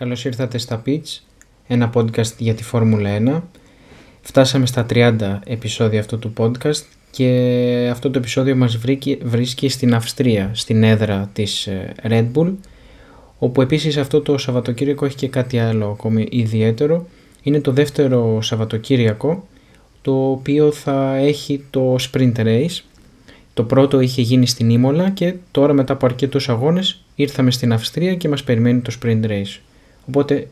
Καλώς ήρθατε στα Pitch, ένα podcast για τη Φόρμουλα 1. Φτάσαμε στα 30 επεισόδια αυτού του podcast και αυτό το επεισόδιο μας βρίσκει στην Αυστρία, στην έδρα της ε, Red Bull, όπου επίσης αυτό το Σαββατοκύριακο έχει και κάτι άλλο ακόμη ιδιαίτερο. Είναι το δεύτερο Σαββατοκύριακο, το οποίο θα έχει το Sprint Race. Το πρώτο είχε γίνει στην Ήμολα και τώρα μετά από αρκετούς αγώνες ήρθαμε στην Αυστρία και μας περιμένει το Sprint Race. Οπότε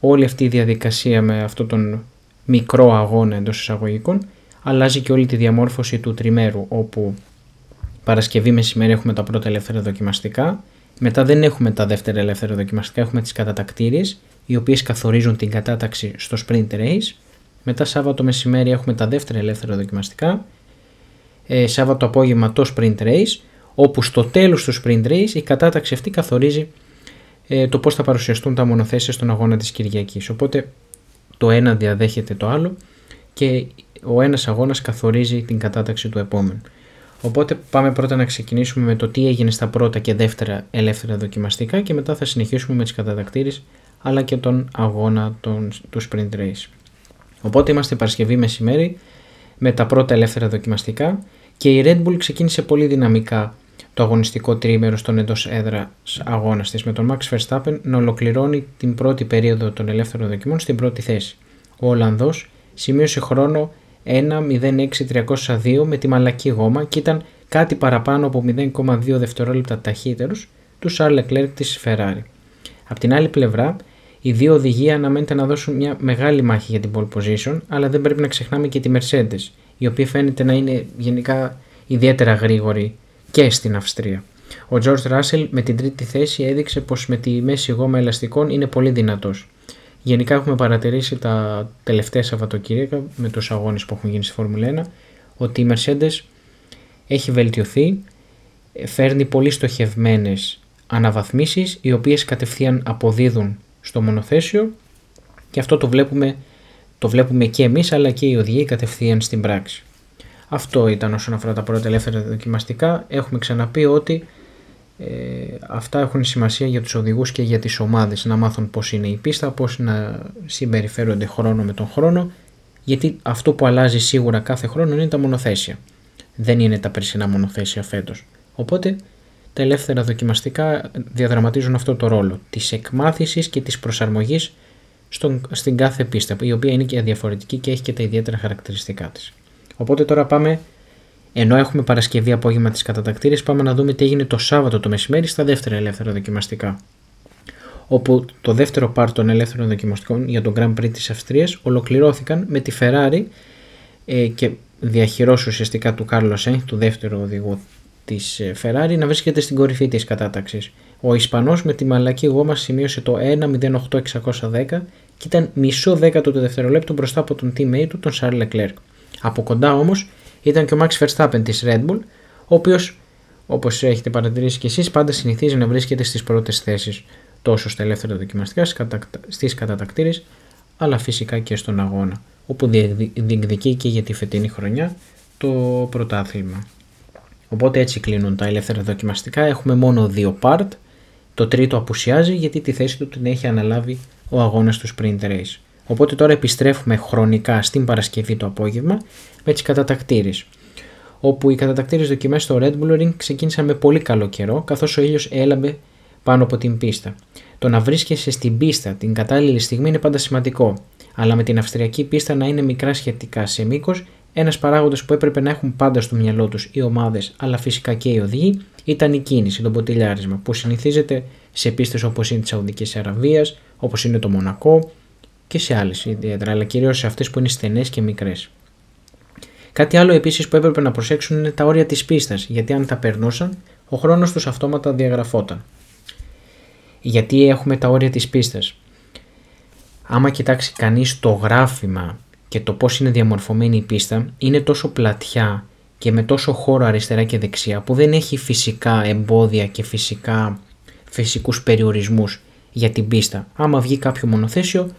όλη αυτή η διαδικασία με αυτόν τον μικρό αγώνα εντός εισαγωγικών αλλάζει και όλη τη διαμόρφωση του τριμέρου όπου Παρασκευή μεσημέρι έχουμε τα πρώτα ελεύθερα δοκιμαστικά μετά δεν έχουμε τα δεύτερα ελεύθερα δοκιμαστικά, έχουμε τις κατατακτήριες οι οποίες καθορίζουν την κατάταξη στο sprint race. Μετά Σάββατο μεσημέρι έχουμε τα δεύτερα ελεύθερα δοκιμαστικά. Ε, Σάββατο απόγευμα το sprint race όπου στο τέλος του sprint race η κατάταξη αυτή καθορίζει ε, το πώς θα παρουσιαστούν τα μονοθέσια στον αγώνα της Κυριακής. Οπότε το ένα διαδέχεται το άλλο και ο ένας αγώνας καθορίζει την κατάταξη του επόμενου. Οπότε πάμε πρώτα να ξεκινήσουμε με το τι έγινε στα πρώτα και δεύτερα ελεύθερα δοκιμαστικά και μετά θα συνεχίσουμε με τις κατατακτήρες αλλά και τον αγώνα τον, του sprint race. Οπότε είμαστε Παρασκευή μεσημέρι με τα πρώτα ελεύθερα δοκιμαστικά και η Red Bull ξεκίνησε πολύ δυναμικά το αγωνιστικό τρίμερο στον εντός έδρας αγώνας της, με τον Max Verstappen να ολοκληρώνει την πρώτη περίοδο των ελεύθερων δοκιμών στην πρώτη θέση. Ο Ολλανδός σημείωσε χρόνο 1.06.302 με τη μαλακή γόμα και ήταν κάτι παραπάνω από 0,2 δευτερόλεπτα ταχύτερου του Charles Leclerc της Ferrari. Απ' την άλλη πλευρά, οι δύο οδηγοί αναμένεται να δώσουν μια μεγάλη μάχη για την pole position, αλλά δεν πρέπει να ξεχνάμε και τη Mercedes, η οποία φαίνεται να είναι γενικά ιδιαίτερα γρήγορη και στην Αυστρία. Ο George Russell με την τρίτη θέση έδειξε πως με τη μέση γόμα ελαστικών είναι πολύ δυνατός. Γενικά έχουμε παρατηρήσει τα τελευταία Σαββατοκύριακα με τους αγώνες που έχουν γίνει στη Φόρμουλα 1 ότι η Mercedes έχει βελτιωθεί, φέρνει πολύ στοχευμένες αναβαθμίσεις οι οποίες κατευθείαν αποδίδουν στο μονοθέσιο και αυτό το βλέπουμε, το βλέπουμε και εμείς αλλά και οι οδηγοί κατευθείαν στην πράξη. Αυτό ήταν όσον αφορά τα πρώτα ελεύθερα δοκιμαστικά. Έχουμε ξαναπεί ότι ε, αυτά έχουν σημασία για τους οδηγούς και για τις ομάδες να μάθουν πώς είναι η πίστα, πώς να συμπεριφέρονται χρόνο με τον χρόνο γιατί αυτό που αλλάζει σίγουρα κάθε χρόνο είναι τα μονοθέσια. Δεν είναι τα περσινά μονοθέσια φέτος. Οπότε τα ελεύθερα δοκιμαστικά διαδραματίζουν αυτό το ρόλο της εκμάθησης και της προσαρμογής στον, στην κάθε πίστα η οποία είναι και διαφορετική και έχει και τα ιδιαίτερα χαρακτηριστικά της. Οπότε τώρα πάμε, ενώ έχουμε Παρασκευή απόγευμα τι κατατακτήρε, πάμε να δούμε τι έγινε το Σάββατο το μεσημέρι στα δεύτερα ελεύθερα δοκιμαστικά. Όπου το δεύτερο πάρ των ελεύθερων δοκιμαστικών για τον Grand Prix της Αυστρίας ολοκληρώθηκαν με τη Ferrari ε, και διαχειρός ουσιαστικά του Κάρλος Σέν, του δεύτερου οδηγού της ε, Ferrari, να βρίσκεται στην κορυφή της κατάταξης. Ο Ισπανός με τη μαλακή γόμα σημείωσε το 1.08.610 και ήταν μισό δέκατο του δευτερολέπτου μπροστά από τον teammate του, τον Charles Leclerc. Από κοντά όμως ήταν και ο Max Verstappen της Red Bull, ο οποίος, όπως έχετε παρατηρήσει και εσείς, πάντα συνηθίζει να βρίσκεται στις πρώτες θέσεις τόσο στα ελεύθερα δοκιμαστικά, στις κατατακτήρες, αλλά φυσικά και στον αγώνα, όπου διεκδικεί και για τη φετινή χρονιά το πρωτάθλημα. Οπότε έτσι κλείνουν τα ελεύθερα δοκιμαστικά. Έχουμε μόνο δύο part. Το τρίτο απουσιάζει γιατί τη θέση του την έχει αναλάβει ο αγώνας του Sprint Race. Οπότε τώρα επιστρέφουμε χρονικά στην Παρασκευή το απόγευμα με τις κατατακτήρες. Όπου οι κατατακτήρες δοκιμές στο Red Bull Ring ξεκίνησαν με πολύ καλό καιρό, καθώς ο ήλιος έλαμπε πάνω από την πίστα. Το να βρίσκεσαι στην πίστα την κατάλληλη στιγμή είναι πάντα σημαντικό, αλλά με την αυστριακή πίστα να είναι μικρά σχετικά σε μήκος, ένας παράγοντας που έπρεπε να έχουν πάντα στο μυαλό τους οι ομάδες, αλλά φυσικά και οι οδηγοί, ήταν η κίνηση, το ποτηλιάρισμα, που συνηθίζεται σε πίστες όπως είναι της Σαουδικής Αραβίας, όπως είναι το Μονακό, και σε άλλες ιδιαίτερα, αλλά κυρίως σε αυτές που είναι στενές και μικρές. Κάτι άλλο επίσης που έπρεπε να προσέξουν είναι τα όρια της πίστας, γιατί αν τα περνούσαν, ο χρόνος τους αυτόματα διαγραφόταν. Γιατί έχουμε τα όρια της πίστας; Άμα κοιτάξει κανείς το γράφημα και το πώς είναι διαμορφωμένη η πίστα, είναι τόσο πλατιά και με τόσο χώρο αριστερά και δεξιά που δεν έχει φυσικά εμπόδια και φυσικά φυσικούς περιορισμούς για την πίστα. Άμα βγει κάποιο μονοθέσιο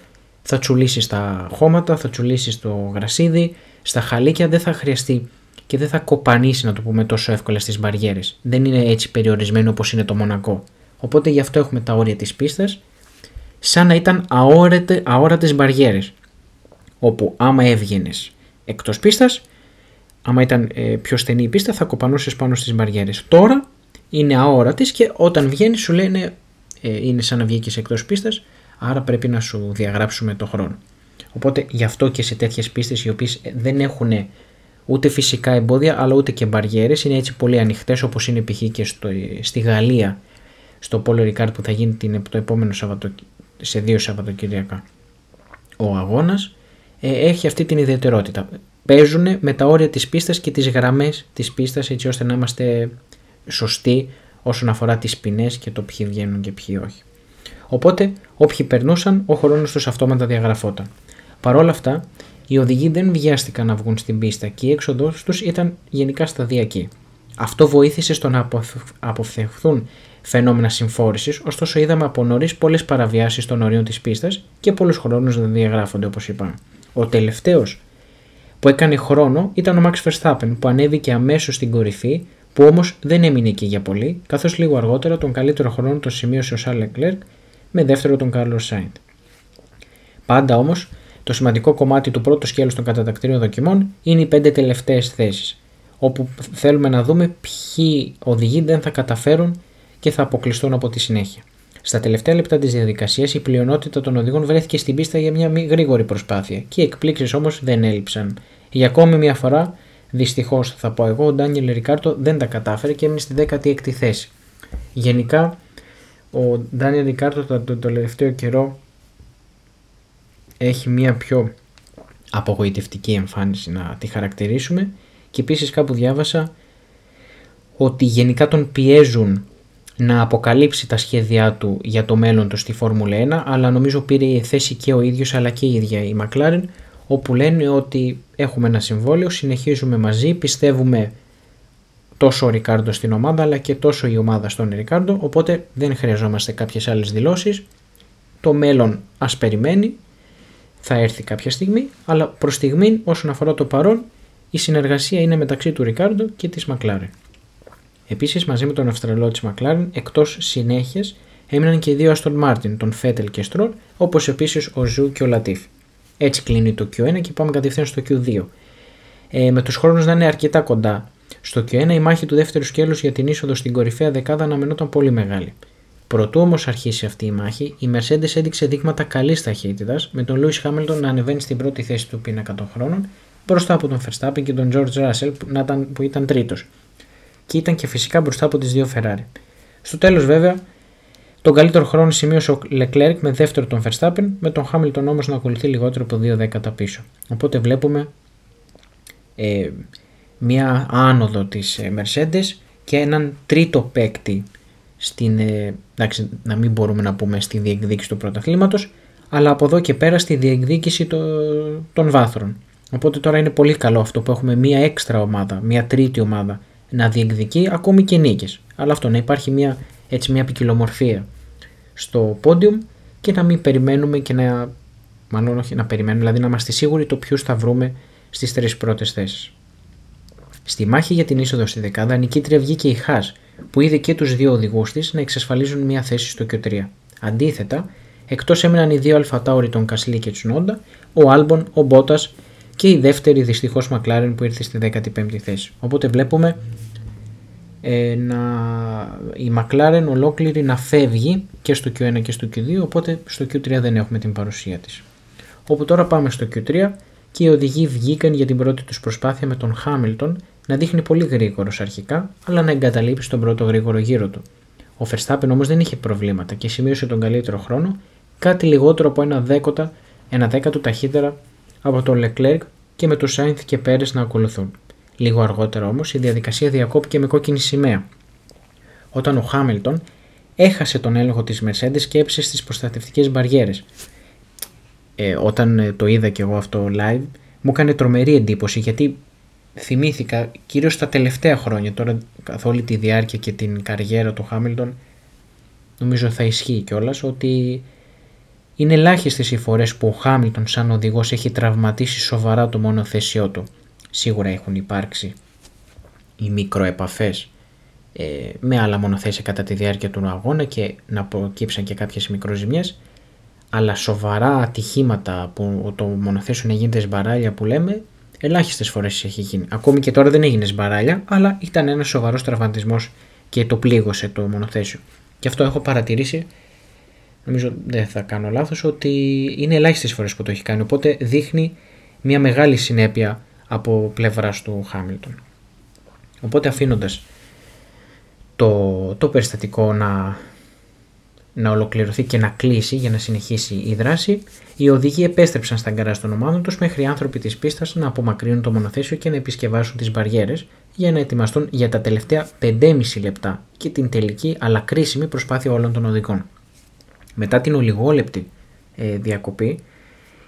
θα τσουλήσεις τα χώματα, θα τσουλήσεις το γρασίδι, στα χαλίκια δεν θα χρειαστεί και δεν θα κοπανίσει να το πούμε τόσο εύκολα στις μπαριέρες. Δεν είναι έτσι περιορισμένο όπως είναι το Μονακό. Οπότε γι' αυτό έχουμε τα όρια της πίστας. σαν να ήταν αόρατε, αόρατες μπαριέρες όπου άμα έβγαινες εκτός πίστας άμα ήταν ε, πιο στενή η πίστα θα κοπανούσες πάνω στις μπαριέρες τώρα είναι αόρατες και όταν βγαίνεις σου λένε ε, είναι σαν να βγήκες εκτός πίστας άρα πρέπει να σου διαγράψουμε το χρόνο οπότε γι' αυτό και σε τέτοιες πίστες οι οποίες δεν έχουν ούτε φυσικά εμπόδια αλλά ούτε και μπαριέρες είναι έτσι πολύ ανοιχτές όπως είναι π.χ. και στο, στη Γαλλία στο Πόλο Ricard που θα γίνει την, το επόμενο Σαββατο, σε δύο Σαββατοκυριακά. Ο αγώνας ε, έχει αυτή την ιδιαιτερότητα. Παίζουν με τα όρια της πίστας και τις γραμμές της πίστας έτσι ώστε να είμαστε σωστοί όσον αφορά τις ποινές και το ποιοι βγαίνουν και ποιοι όχι. Οπότε όποιοι περνούσαν ο χρόνος τους αυτόματα διαγραφόταν. Παρ' όλα αυτά οι οδηγοί δεν βιάστηκαν να βγουν στην πίστα και η έξοδος τους ήταν γενικά σταδιακή. Αυτό βοήθησε στο να αποφευχθούν φαινόμενα συμφόρησης, ωστόσο είδαμε από νωρίς πολλές παραβιάσεις των ορίων της πίστας και πολλούς χρόνους να διαγράφονται όπως είπαμε. Ο τελευταίος που έκανε χρόνο ήταν ο Max Verstappen που ανέβηκε αμέσως στην κορυφή, που όμως δεν έμεινε εκεί για πολύ, καθώς λίγο αργότερα τον καλύτερο χρόνο τον σημείωσε ο Charles Leclerc με δεύτερο τον Carlos Sainz. Πάντα όμως, το σημαντικό κομμάτι του πρώτου σκέλους των κατατακτήριων δοκιμών είναι οι πέντε τελευταίες θέσεις, όπου θέλουμε να δούμε ποιοι οδηγοί δεν θα καταφέρουν και θα αποκλειστούν από τη συνέχεια. Στα τελευταία λεπτά της διαδικασίας, η πλειονότητα των οδηγών βρέθηκε στην πίστα για μια γρήγορη προσπάθεια και οι εκπλήξεις όμως δεν έλειψαν. Για ακόμη μια φορά, δυστυχώς θα πω εγώ, ο Ντάνιελ Ρικάρτο δεν τα κατάφερε και έμεινε στη 16η θέση. Γενικά, ο Ντάνιελ Ρικάρτο το, το τελευταίο καιρό έχει μια πιο απογοητευτική εμφάνιση να τη χαρακτηρίσουμε. Και επίσης κάπου διάβασα ότι γενικά τον πιέζουν να αποκαλύψει τα σχέδιά του για το μέλλον του στη Φόρμουλα 1, αλλά νομίζω πήρε θέση και ο ίδιος αλλά και η ίδια η McLaren, όπου λένε ότι έχουμε ένα συμβόλαιο, συνεχίζουμε μαζί, πιστεύουμε τόσο ο Ρικάρντο στην ομάδα αλλά και τόσο η ομάδα στον Ρικάρντο, οπότε δεν χρειαζόμαστε κάποιες άλλες δηλώσεις. Το μέλλον ας περιμένει, θα έρθει κάποια στιγμή, αλλά προς στιγμή όσον αφορά το παρόν η συνεργασία είναι μεταξύ του Ρικάρντο και της McLaren. Επίσης, μαζί με τον Αυστραλό της McLaren, εκτός συνέχειας έμειναν και οι δύο Aston Martin, τον Φέτελ και Στρόλ, όπως επίσης ο Ζου και ο Λατίφι. Έτσι κλείνει το Q1 και πάμε κατευθείαν στο Q2. Ε, με τους χρόνους να είναι αρκετά κοντά στο Q1, η μάχη του δεύτερου σκέλους για την είσοδο στην κορυφαία δεκάδα αναμενόταν πολύ μεγάλη. Προτού όμως αρχίσει αυτή η μάχη, η Mercedes έδειξε δείγματα καλής ταχύτητας, με τον Lewis Hamilton να ανεβαίνει στην πρώτη θέση του πίνακα των χρόνων, μπροστά από τον Verstappen και τον George Russell που, ήταν, που ήταν τρίτος και ήταν και φυσικά μπροστά από τις δύο Ferrari. Στο τέλος, βέβαια, τον καλύτερο χρόνο σημείωσε ο Leclerc με δεύτερο τον Verstappen, με τον Hamilton όμως να ακολουθεί λιγότερο από δύο δέκατα πίσω. Οπότε βλέπουμε ε, μια άνοδο της ε, Mercedes και έναν τρίτο παίκτη στην, ε, εντάξει, να μην μπορούμε να πούμε στη διεκδίκηση του πρωταθλήματος, αλλά από εδώ και πέρα στη διεκδίκηση το, των βάθρων. Οπότε τώρα είναι πολύ καλό αυτό που έχουμε μια έξτρα ομάδα, μια τρίτη ομάδα να διεκδικεί ακόμη και νίκες. Αλλά αυτό να υπάρχει μια, έτσι, μια ποικιλομορφία στο πόντιουμ και να μην περιμένουμε και να, μάλλον όχι να περιμένουμε, δηλαδή να είμαστε σίγουροι το ποιους θα βρούμε στις τρεις πρώτες θέσεις. Στη μάχη για την είσοδο στη δεκάδα νικήτρια βγήκε η Χάς που είδε και τους δύο οδηγούς της να εξασφαλίζουν μια θέση στο Q3. Αντίθετα, εκτός έμειναν οι δύο αλφατάουροι των Κασλή και Τσουνόντα, ο Άλμπον, ο Μπότας και η δεύτερη δυστυχώς McLaren που ήρθε στη 15η θέση. Οπότε βλέπουμε ε, να, η McLaren ολόκληρη να φεύγει και στο Q1 και στο Q2 οπότε στο Q3 δεν έχουμε την παρουσία της. Όπου τώρα πάμε στο Q3 και οι οδηγοί βγήκαν για την πρώτη τους προσπάθεια με τον Hamilton να δείχνει πολύ γρήγορος αρχικά αλλά να εγκαταλείπει τον πρώτο γρήγορο γύρο του. Ο Verstappen όμως δεν είχε προβλήματα και σημείωσε τον καλύτερο χρόνο κάτι λιγότερο από ένα, δέκοτα, ένα δέκατο ταχύτερα από τον Leclerc και με τον Sainz και Πέρες να ακολουθούν. Λίγο αργότερα όμως η διαδικασία διακόπηκε με κόκκινη σημαία. Όταν ο Χάμιλτον έχασε τον έλεγχο της Mercedes και έψε στις προστατευτικές μπαριέρες. Ε, όταν ε, το είδα και εγώ αυτό live, μου έκανε τρομερή εντύπωση γιατί θυμήθηκα κυρίως στα τελευταία χρόνια, τώρα καθ' όλη τη διάρκεια και την καριέρα του Χάμιλτον, νομίζω θα ισχύει κιόλας ότι είναι ελάχιστες οι φορές που ο Χάμιλτον σαν οδηγός έχει τραυματίσει σοβαρά το μονοθέσιό του. Σίγουρα έχουν υπάρξει οι μικροεπαφές ε, με άλλα μονοθέσια κατά τη διάρκεια του αγώνα και να προκύψαν και κάποιες μικροζημιές αλλά σοβαρά ατυχήματα που το μονοθέσιο να γίνεται σμπαράλια που λέμε, ελάχιστες φορές έχει γίνει. Ακόμη και τώρα δεν έγινε σμπαράλια, αλλά ήταν ένας σοβαρός τραυματισμός και το πλήγωσε το μονοθέσιο. Και αυτό έχω παρατηρήσει, νομίζω δεν θα κάνω λάθος, ότι είναι ελάχιστες φορές που το έχει κάνει. Οπότε δείχνει μια μεγάλη συνέπεια από πλευράς του Χάμιλτον. Οπότε αφήνοντας το, το περιστατικό να να ολοκληρωθεί και να κλείσει για να συνεχίσει η δράση, οι οδηγοί επέστρεψαν στα γκαράζ των ομάδων τους μέχρι οι άνθρωποι της πίστας να απομακρύνουν το μονοθέσιο και να επισκευάσουν τις μπαριέρες για να ετοιμαστούν για τα τελευταία 5,5 λεπτά και την τελική αλλά κρίσιμη προσπάθεια όλων των οδηγών. Μετά την ολιγόλεπτη ε, διακοπή,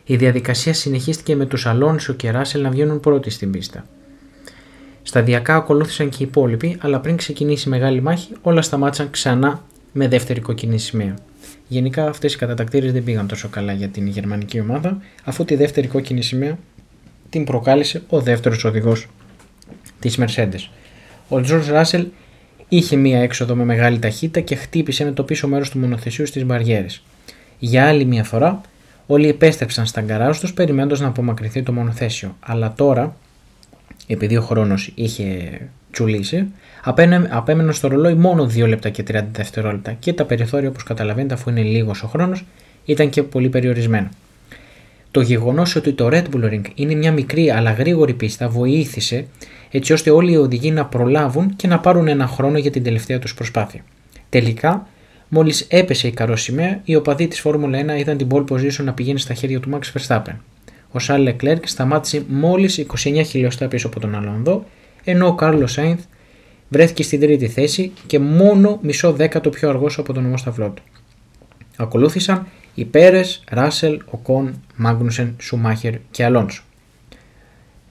η διαδικασία συνεχίστηκε με τους Αλόνσο και Ράσελ να βγαίνουν πρώτοι στην πίστα. Σταδιακά ακολούθησαν και οι υπόλοιποι, αλλά πριν ξεκινήσει η μεγάλη μάχη, όλα σταμάτησαν ξανά με δεύτερη κόκκινη σημαία. Γενικά αυτές οι κατατακτήρες δεν πήγαν τόσο καλά για την γερμανική ομάδα, αφού τη δεύτερη κόκκινη σημαία την προκάλεσε ο δεύτερος οδηγός της Mercedes. Ο George Russell είχε μία έξοδο με μεγάλη ταχύτητα και χτύπησε με το πίσω μέρος του μονοθεσίου στις μπαριέρες. Για άλλη μία φορά, όλοι επέστρεψαν στα γκαράζ τους περιμένοντας να απομακρυνθεί το μονοθέσιο. Αλλά τώρα, επειδή ο χρόνος είχε τσουλήσει, απέμεναν στο ρολόι μόνο 2 λεπτά και 30 δευτερόλεπτα και τα περιθώρια όπως καταλαβαίνετε αφού είναι λίγος ο χρόνος ήταν και πολύ περιορισμένα. Το γεγονός ότι το Red Bull Ring είναι μια μικρή αλλά γρήγορη πίστα βοήθησε έτσι ώστε όλοι οι οδηγοί να προλάβουν και να πάρουν ένα χρόνο για την τελευταία τους προσπάθεια. Τελικά, μόλις έπεσε η καρόσημαία, οι οπαδοί της Φόρμουλα 1 είδαν την pole position να πηγαίνει στα χέρια του Max Verstappen. Ο Σάρλ Leclerc σταμάτησε μόλις 29 χιλιοστά πίσω από τον Αλανδό, ενώ ο Κάρλος Σάινθ βρέθηκε στην τρίτη θέση και μόνο μισό δέκατο πιο αργός από τον ομόσταυλό του. Ακολούθησαν οι Πέρες, Ράσελ, Οκόν, Μάγνουσεν, Σουμάχερ και Αλόνσο.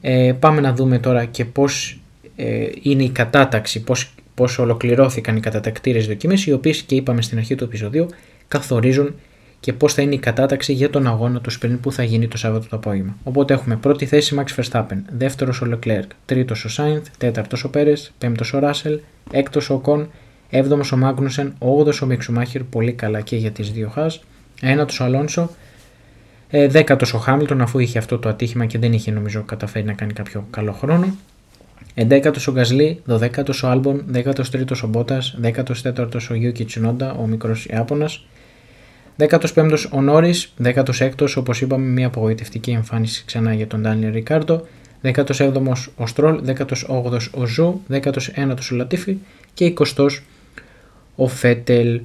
Ε, πάμε να δούμε τώρα και πώς ε, είναι η κατάταξη, πώς, πώς ολοκληρώθηκαν οι κατατακτήρες δοκιμές, οι οποίες και είπαμε στην αρχή του επεισοδίου καθορίζουν και πώς θα είναι η κατάταξη για τον αγώνα τους sprint που θα γίνει το Σάββατο το απόγευμα. Οπότε έχουμε πρώτη θέση Max Verstappen, δεύτερος ο Leclerc, τρίτος ο Sainz, τέταρτος ο Πέρε, πέμπτος ο Russell, έκτος ο Οκόν, έβδομος ο Μάγνουσεν, όγδοος ο Μικ Σουμάχερ, πολύ καλά και για τις δύο Haas, ένατος ο Αλόνσο, ε, δέκατος ο Χάμιλτον αφού είχε αυτό το ατύχημα και δεν είχε νομίζω καταφέρει να κάνει κάποιο καλό χρόνο. 11ο ο Γκασλί, 12ο ο Άλμπον, 13ο ο Μπότας, 14ο ο Γιούκι Τσουνόντα, ο μικρός Ιάπωνας, 15ο ο Νόρις, 16ο όπως είπαμε, μια απογοητευτική εμφάνιση ξανά για τον Ντάνιελ Ρικάρντο. 17ο ο Στρόλ, 18ο ο Ζου, 19ο ο Λατίφι και 20ο ο Φέτελ.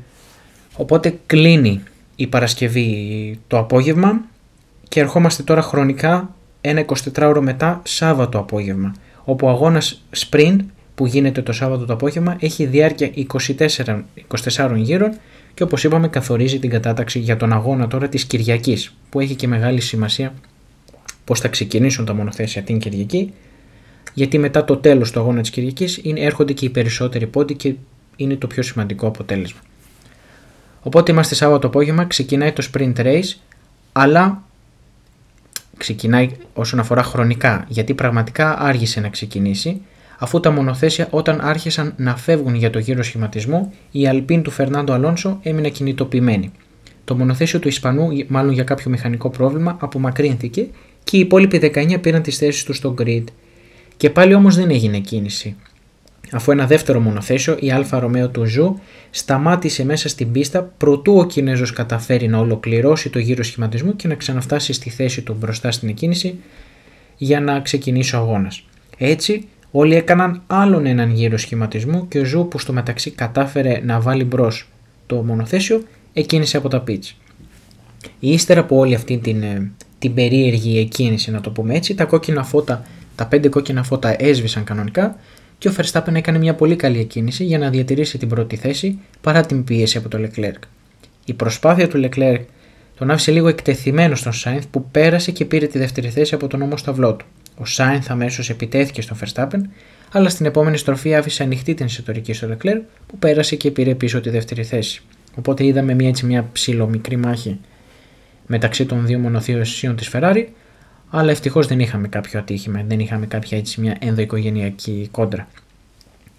Οπότε κλείνει η Παρασκευή το απόγευμα και ερχόμαστε τώρα χρονικά ένα 24ωρο μετά Σάββατο απόγευμα όπου ο αγώνας sprint που γίνεται το Σάββατο το απόγευμα έχει διάρκεια 24, 24 γύρων και όπως είπαμε καθορίζει την κατάταξη για τον αγώνα τώρα της Κυριακής που έχει και μεγάλη σημασία πώς θα ξεκινήσουν τα μονοθέσια την Κυριακή γιατί μετά το τέλος του αγώνα της Κυριακής είναι, έρχονται και οι περισσότεροι πόντι και είναι το πιο σημαντικό αποτέλεσμα. Οπότε είμαστε Σάββατο απόγευμα, ξεκινάει το sprint race αλλά ξεκινάει όσον αφορά χρονικά γιατί πραγματικά άργησε να ξεκινήσει αφού τα μονοθέσια όταν άρχισαν να φεύγουν για το γύρο σχηματισμό, η Αλπίν του Φερνάντο Αλόνσο έμεινε κινητοποιημένη. Το μονοθέσιο του Ισπανού, μάλλον για κάποιο μηχανικό πρόβλημα, απομακρύνθηκε και οι υπόλοιποι 19 πήραν τις θέσεις τους στο grid. Και πάλι όμως δεν έγινε κίνηση. Αφού ένα δεύτερο μονοθέσιο, η Άλφα Ρομέο του Ζου, σταμάτησε μέσα στην πίστα προτού ο Κινέζος καταφέρει να ολοκληρώσει το γύρο σχηματισμού και να ξαναφτάσει στη θέση του μπροστά στην εκκίνηση για να ξεκινήσει ο αγώνας. Έτσι, Όλοι έκαναν άλλον έναν γύρο σχηματισμού και ο Ζου που στο μεταξύ κατάφερε να βάλει μπρος το μονοθέσιο εκκίνησε από τα pitch. Ύστερα από όλη αυτή την, ε, την περίεργη εκκίνηση να το πούμε έτσι, τα κόκκινα φώτα, τα πέντε κόκκινα φώτα έσβησαν κανονικά και ο Verstappen έκανε μια πολύ καλή εκκίνηση για να διατηρήσει την πρώτη θέση παρά την πίεση από το Leclerc. Η προσπάθεια του Leclerc τον άφησε λίγο εκτεθειμένος στον Σάινθ που πέρασε και πήρε τη δεύτερη θέση από τον όμο σταυλό του. Ο Σάινθ αμέσως επιτέθηκε στον Verstappen, αλλά στην επόμενη στροφή άφησε ανοιχτή την εσωτερική στο Leclerc που πέρασε και πήρε πίσω τη δεύτερη θέση. Οπότε είδαμε μια, έτσι, μια ψηλομικρή μάχη μεταξύ των δύο μονοθέσεων της Ferrari, αλλά ευτυχώς δεν είχαμε κάποιο ατύχημα, δεν είχαμε κάποια έτσι μια ενδοοικογενειακή κόντρα.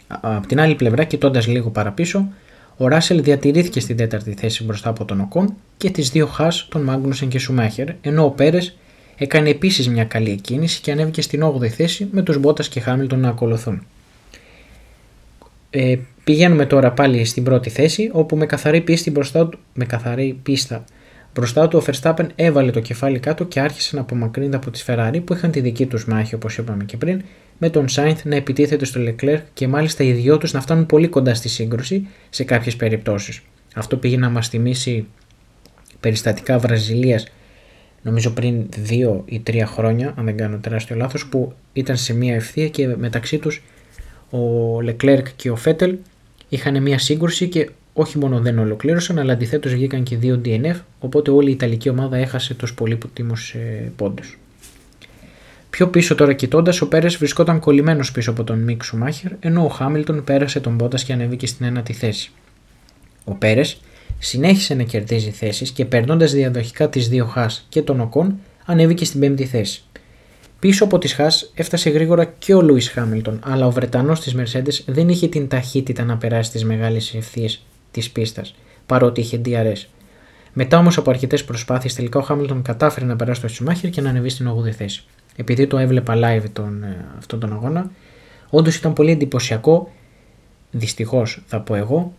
Από την άλλη πλευρά, κοιτώντας λίγο παραπίσω, Ο Ράσελ διατηρήθηκε στην τέταρτη θέση μπροστά από τον Οκόν και τις δύο χάς τον Μάγνουσεν και Σουμάχερ, ενώ ο Πέρες έκανε επίσης μια καλή εκκίνηση και ανέβηκε στην 8η θέση με τους Μπότας και Χάμιλτον να ακολουθούν. Ε, πηγαίνουμε τώρα πάλι στην πρώτη θέση όπου με καθαρή, πίστη μπροστά, με καθαρή πίστα Μπροστά του ο Verstappen έβαλε το κεφάλι κάτω και άρχισε να απομακρύνεται από τι Ferrari που είχαν τη δική τους μάχη όπως είπαμε και πριν, με τον Sainz να επιτίθεται στο Leclerc και μάλιστα οι δυο τους να φτάνουν πολύ κοντά στη σύγκρουση σε κάποιες περιπτώσεις. Αυτό πήγε να μας θυμίσει περιστατικά Βραζιλίας, νομίζω πριν δύο ή τρία χρόνια, αν δεν κάνω τεράστιο λάθος, που ήταν σε μια ευθεία και μεταξύ τους ο Leclerc και ο Φέτελ είχαν μια σύγκρουση και όχι μόνο δεν ολοκλήρωσαν, αλλά αντιθέτως βγήκαν και δύο DNF, οπότε όλη η Ιταλική ομάδα έχασε του πολύποτιμου ε, πόντους. Πιο πίσω τώρα κοιτώντας, ο Πέρες βρισκόταν κολλημένος πίσω από τον Μικ Σουμάχερ, ενώ ο Χάμιλτον πέρασε τον Μπόντα και ανέβηκε στην ένατη θέση. Ο Πέρες συνέχισε να κερδίζει θέσεις και περνώντας διαδοχικά τις δύο Χάς και τον Οκόν, ανέβηκε στην πέμπτη θέση. Πίσω από τις Χάς έφτασε γρήγορα και ο Λούι Χάμιλτον, αλλά ο Βρετανός της Mercedes δεν είχε την ταχύτητα να περάσει τις μεγάλες ευθείες της πίστας, παρότι είχε DRS. Μετά όμως από αρκετές προσπάθειες, τελικά ο Χάμιλτον κατάφερε να περάσει το Σουμάχερ και να ανεβεί στην 8η θέση. Επειδή το έβλεπα live τον, ε, αυτόν τον αγώνα, όντως ήταν πολύ εντυπωσιακό, δυστυχώς θα πω εγώ,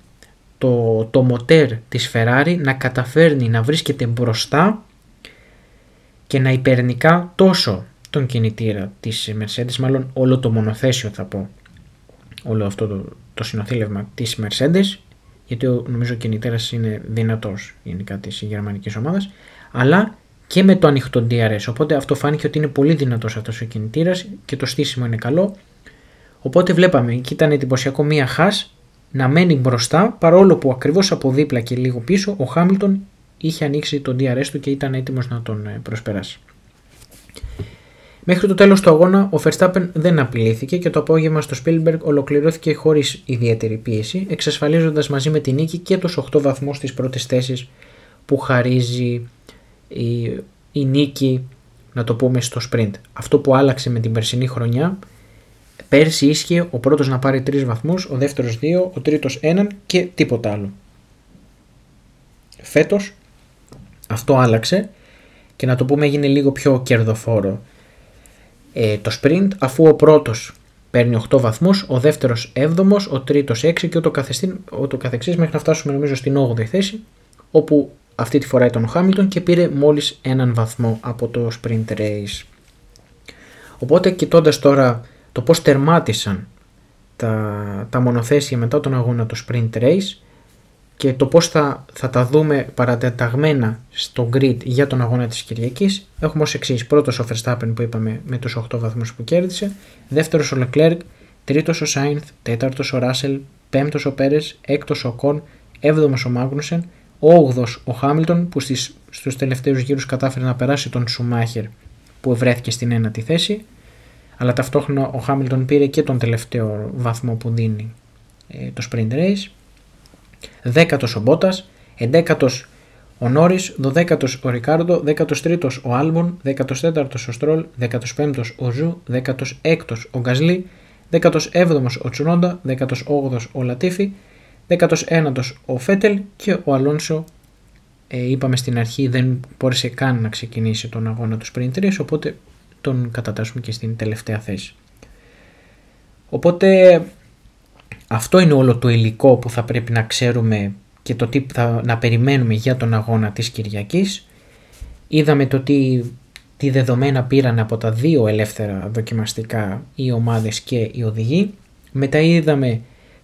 το, το μοτέρ της Ferrari να καταφέρνει να βρίσκεται μπροστά και να υπερνικά τόσο τον κινητήρα της Mercedes, μάλλον όλο το μονοθέσιο θα πω, όλο αυτό το, το συνοθήλευμα της Mercedes γιατί νομίζω ο κινητήρας είναι δυνατός γενικά της γερμανικής ομάδας, αλλά και με το ανοιχτό DRS. Οπότε αυτό φάνηκε ότι είναι πολύ δυνατός αυτός ο κινητήρας και το στήσιμο είναι καλό. Οπότε βλέπαμε και ήταν εντυπωσιακό μία χάς να μένει μπροστά παρόλο που ακριβώς από δίπλα και λίγο πίσω ο Χάμιλτον είχε ανοίξει το DRS του και ήταν έτοιμος να τον ε, προσπεράσει. Μέχρι το τέλος του αγώνα, ο Verstappen δεν απειλήθηκε και το απόγευμα στο Spielberg ολοκληρώθηκε χωρίς ιδιαίτερη πίεση, εξασφαλίζοντας μαζί με την νίκη και τους 8 βαθμούς τη πρώτη θέση που χαρίζει η, η νίκη, να το πούμε, στο sprint. Αυτό που άλλαξε με την περσινή χρονιά, πέρσι ίσχυε ο πρώτος να πάρει 3 βαθμούς, ο δεύτερος 2, ο τρίτος 1 και τίποτα άλλο. Φέτος αυτό άλλαξε και να το πούμε έγινε λίγο πιο κερδοφόρο ε, το sprint αφού ο πρώτος παίρνει 8 βαθμούς, ο δεύτερος 7ος, ο τρίτος 6 και ούτω, ούτω καθεξής μέχρι να φτάσουμε νομίζω στην 8η θέση όπου αυτή τη φορά ήταν ο Χάμιλτον και πήρε μόλις έναν βαθμό από το sprint race. Οπότε κοιτώντας τώρα το πώς τερμάτισαν τα, τα μονοθέσια μετά τον αγώνα του sprint race και το πώς θα, θα τα δούμε παρατεταγμένα στο grid για τον αγώνα της Κυριακής. Έχουμε ως εξής. Πρώτος ο Verstappen που είπαμε με τους 8 βαθμούς που κέρδισε. Δεύτερος ο Leclerc, τρίτος ο Sainz, τέταρτος ο Russell, πέμπτος ο Πέρες, έκτος ο Οκόν, έβδομος ο Μάγνουσεν, όγδοος ο Χάμιλτον που στις, στους τελευταίους γύρους κατάφερε να περάσει τον Σουμάχερ που βρέθηκε στην ένατη θέση αλλά ταυτόχρονα ο Χάμιλτον πήρε και τον τελευταίο βαθμό που δίνει ε, το sprint race. Δέκατος ο Μπότας, εντέκατος ο Νόρις, δωδέκατος ο Ρικάρντο, δέκατος τρίτος ο Άλμπον, δέκατος τέταρτος ο Στρόλ, δέκατος πέμπτος ο Ζου, δέκατος έκτος ο Γκασλί, δέκατος έβδομος ο Τσουνόντα, δέκατος όγδος ο Λατίφη, δέκατος ένατος ο Φέτελ και ο Αλόνσο ε, είπαμε στην αρχή δεν μπόρεσε καν να ξεκινήσει τον αγώνα του Sprint οπότε τον κατατάσσουμε και στην τελευταία θέση. Οπότε αυτό είναι όλο το υλικό που θα πρέπει να ξέρουμε και το τι θα να περιμένουμε για τον αγώνα της Κυριακής. Είδαμε το τι, τι δεδομένα πήραν από τα δύο ελεύθερα δοκιμαστικά οι ομάδες και οι οδηγοί. Μετά είδαμε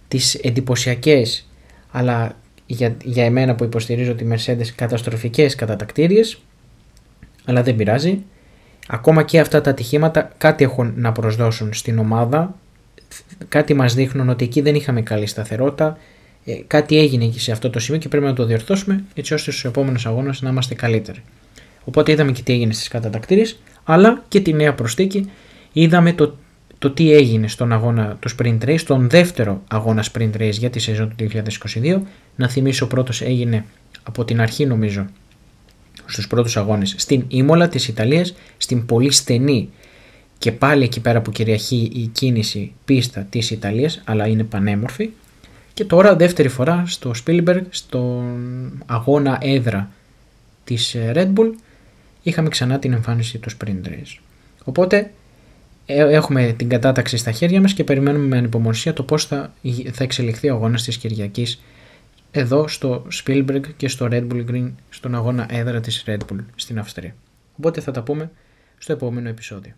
τις εντυπωσιακές, αλλά για, για εμένα που υποστηρίζω τη Mercedes καταστροφικές κατατακτήριες αλλά δεν πειράζει. Ακόμα και αυτά τα ατυχήματα κάτι έχουν να προσδώσουν στην ομάδα κάτι μας δείχνουν ότι εκεί δεν είχαμε καλή σταθερότητα, ε, κάτι έγινε εκεί σε αυτό το σημείο και πρέπει να το διορθώσουμε έτσι ώστε στους επόμενους αγώνες να είμαστε καλύτεροι. Οπότε είδαμε και τι έγινε στις κατατακτήρες, αλλά και τη νέα προστίκη. Είδαμε το, το τι έγινε στον αγώνα του Sprint Race, στον δεύτερο αγώνα Sprint Race για τη σεζόν του 2022. Να θυμίσω ο πρώτος έγινε από την αρχή νομίζω στους πρώτους αγώνες στην Ήμολα της Ιταλίας, στην πολύ στενή και πάλι εκεί πέρα που κυριαρχεί η κίνηση πίστα της Ιταλίας αλλά είναι πανέμορφη Και τώρα δεύτερη φορά στο Spielberg, στον αγώνα έδρα της ε, Red Bull, είχαμε ξανά την εμφάνιση του Sprint Race. Οπότε ε, έχουμε την κατάταξη στα χέρια μας και περιμένουμε με ανυπομονησία το πώς θα, θα εξελιχθεί ο αγώνας της Κυριακής εδώ στο Spielberg και στο Red Bull Green στον αγώνα έδρα της Red Bull στην Αυστρία. Οπότε θα τα πούμε στο επόμενο επεισόδιο.